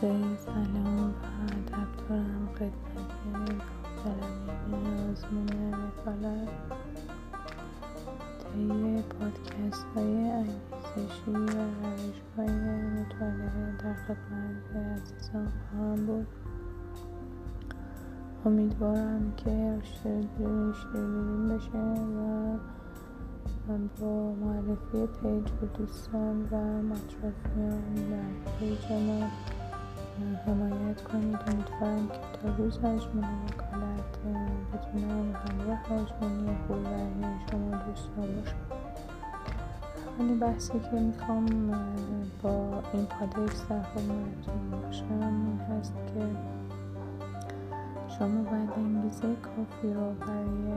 سلام و ادب دارم خدمت داوطلبان آزمون وکالت طی پادکست های انگیزشی و روش های مطالعه در خدمت عزیزان خواهم بود امیدوارم که رشد شیرین بشه و با معرفی پیج به دوستان و اطرافیان در پیج حمایت کنید امیدوارم که تا روز آزمون وکالت بتونم همراه آزمونی خوب و شما دوستان باشم اولین بحثی که می‌خوام با این پادکست در خدمتتون باشم این هست که شما باید انگیزه کافی رو برای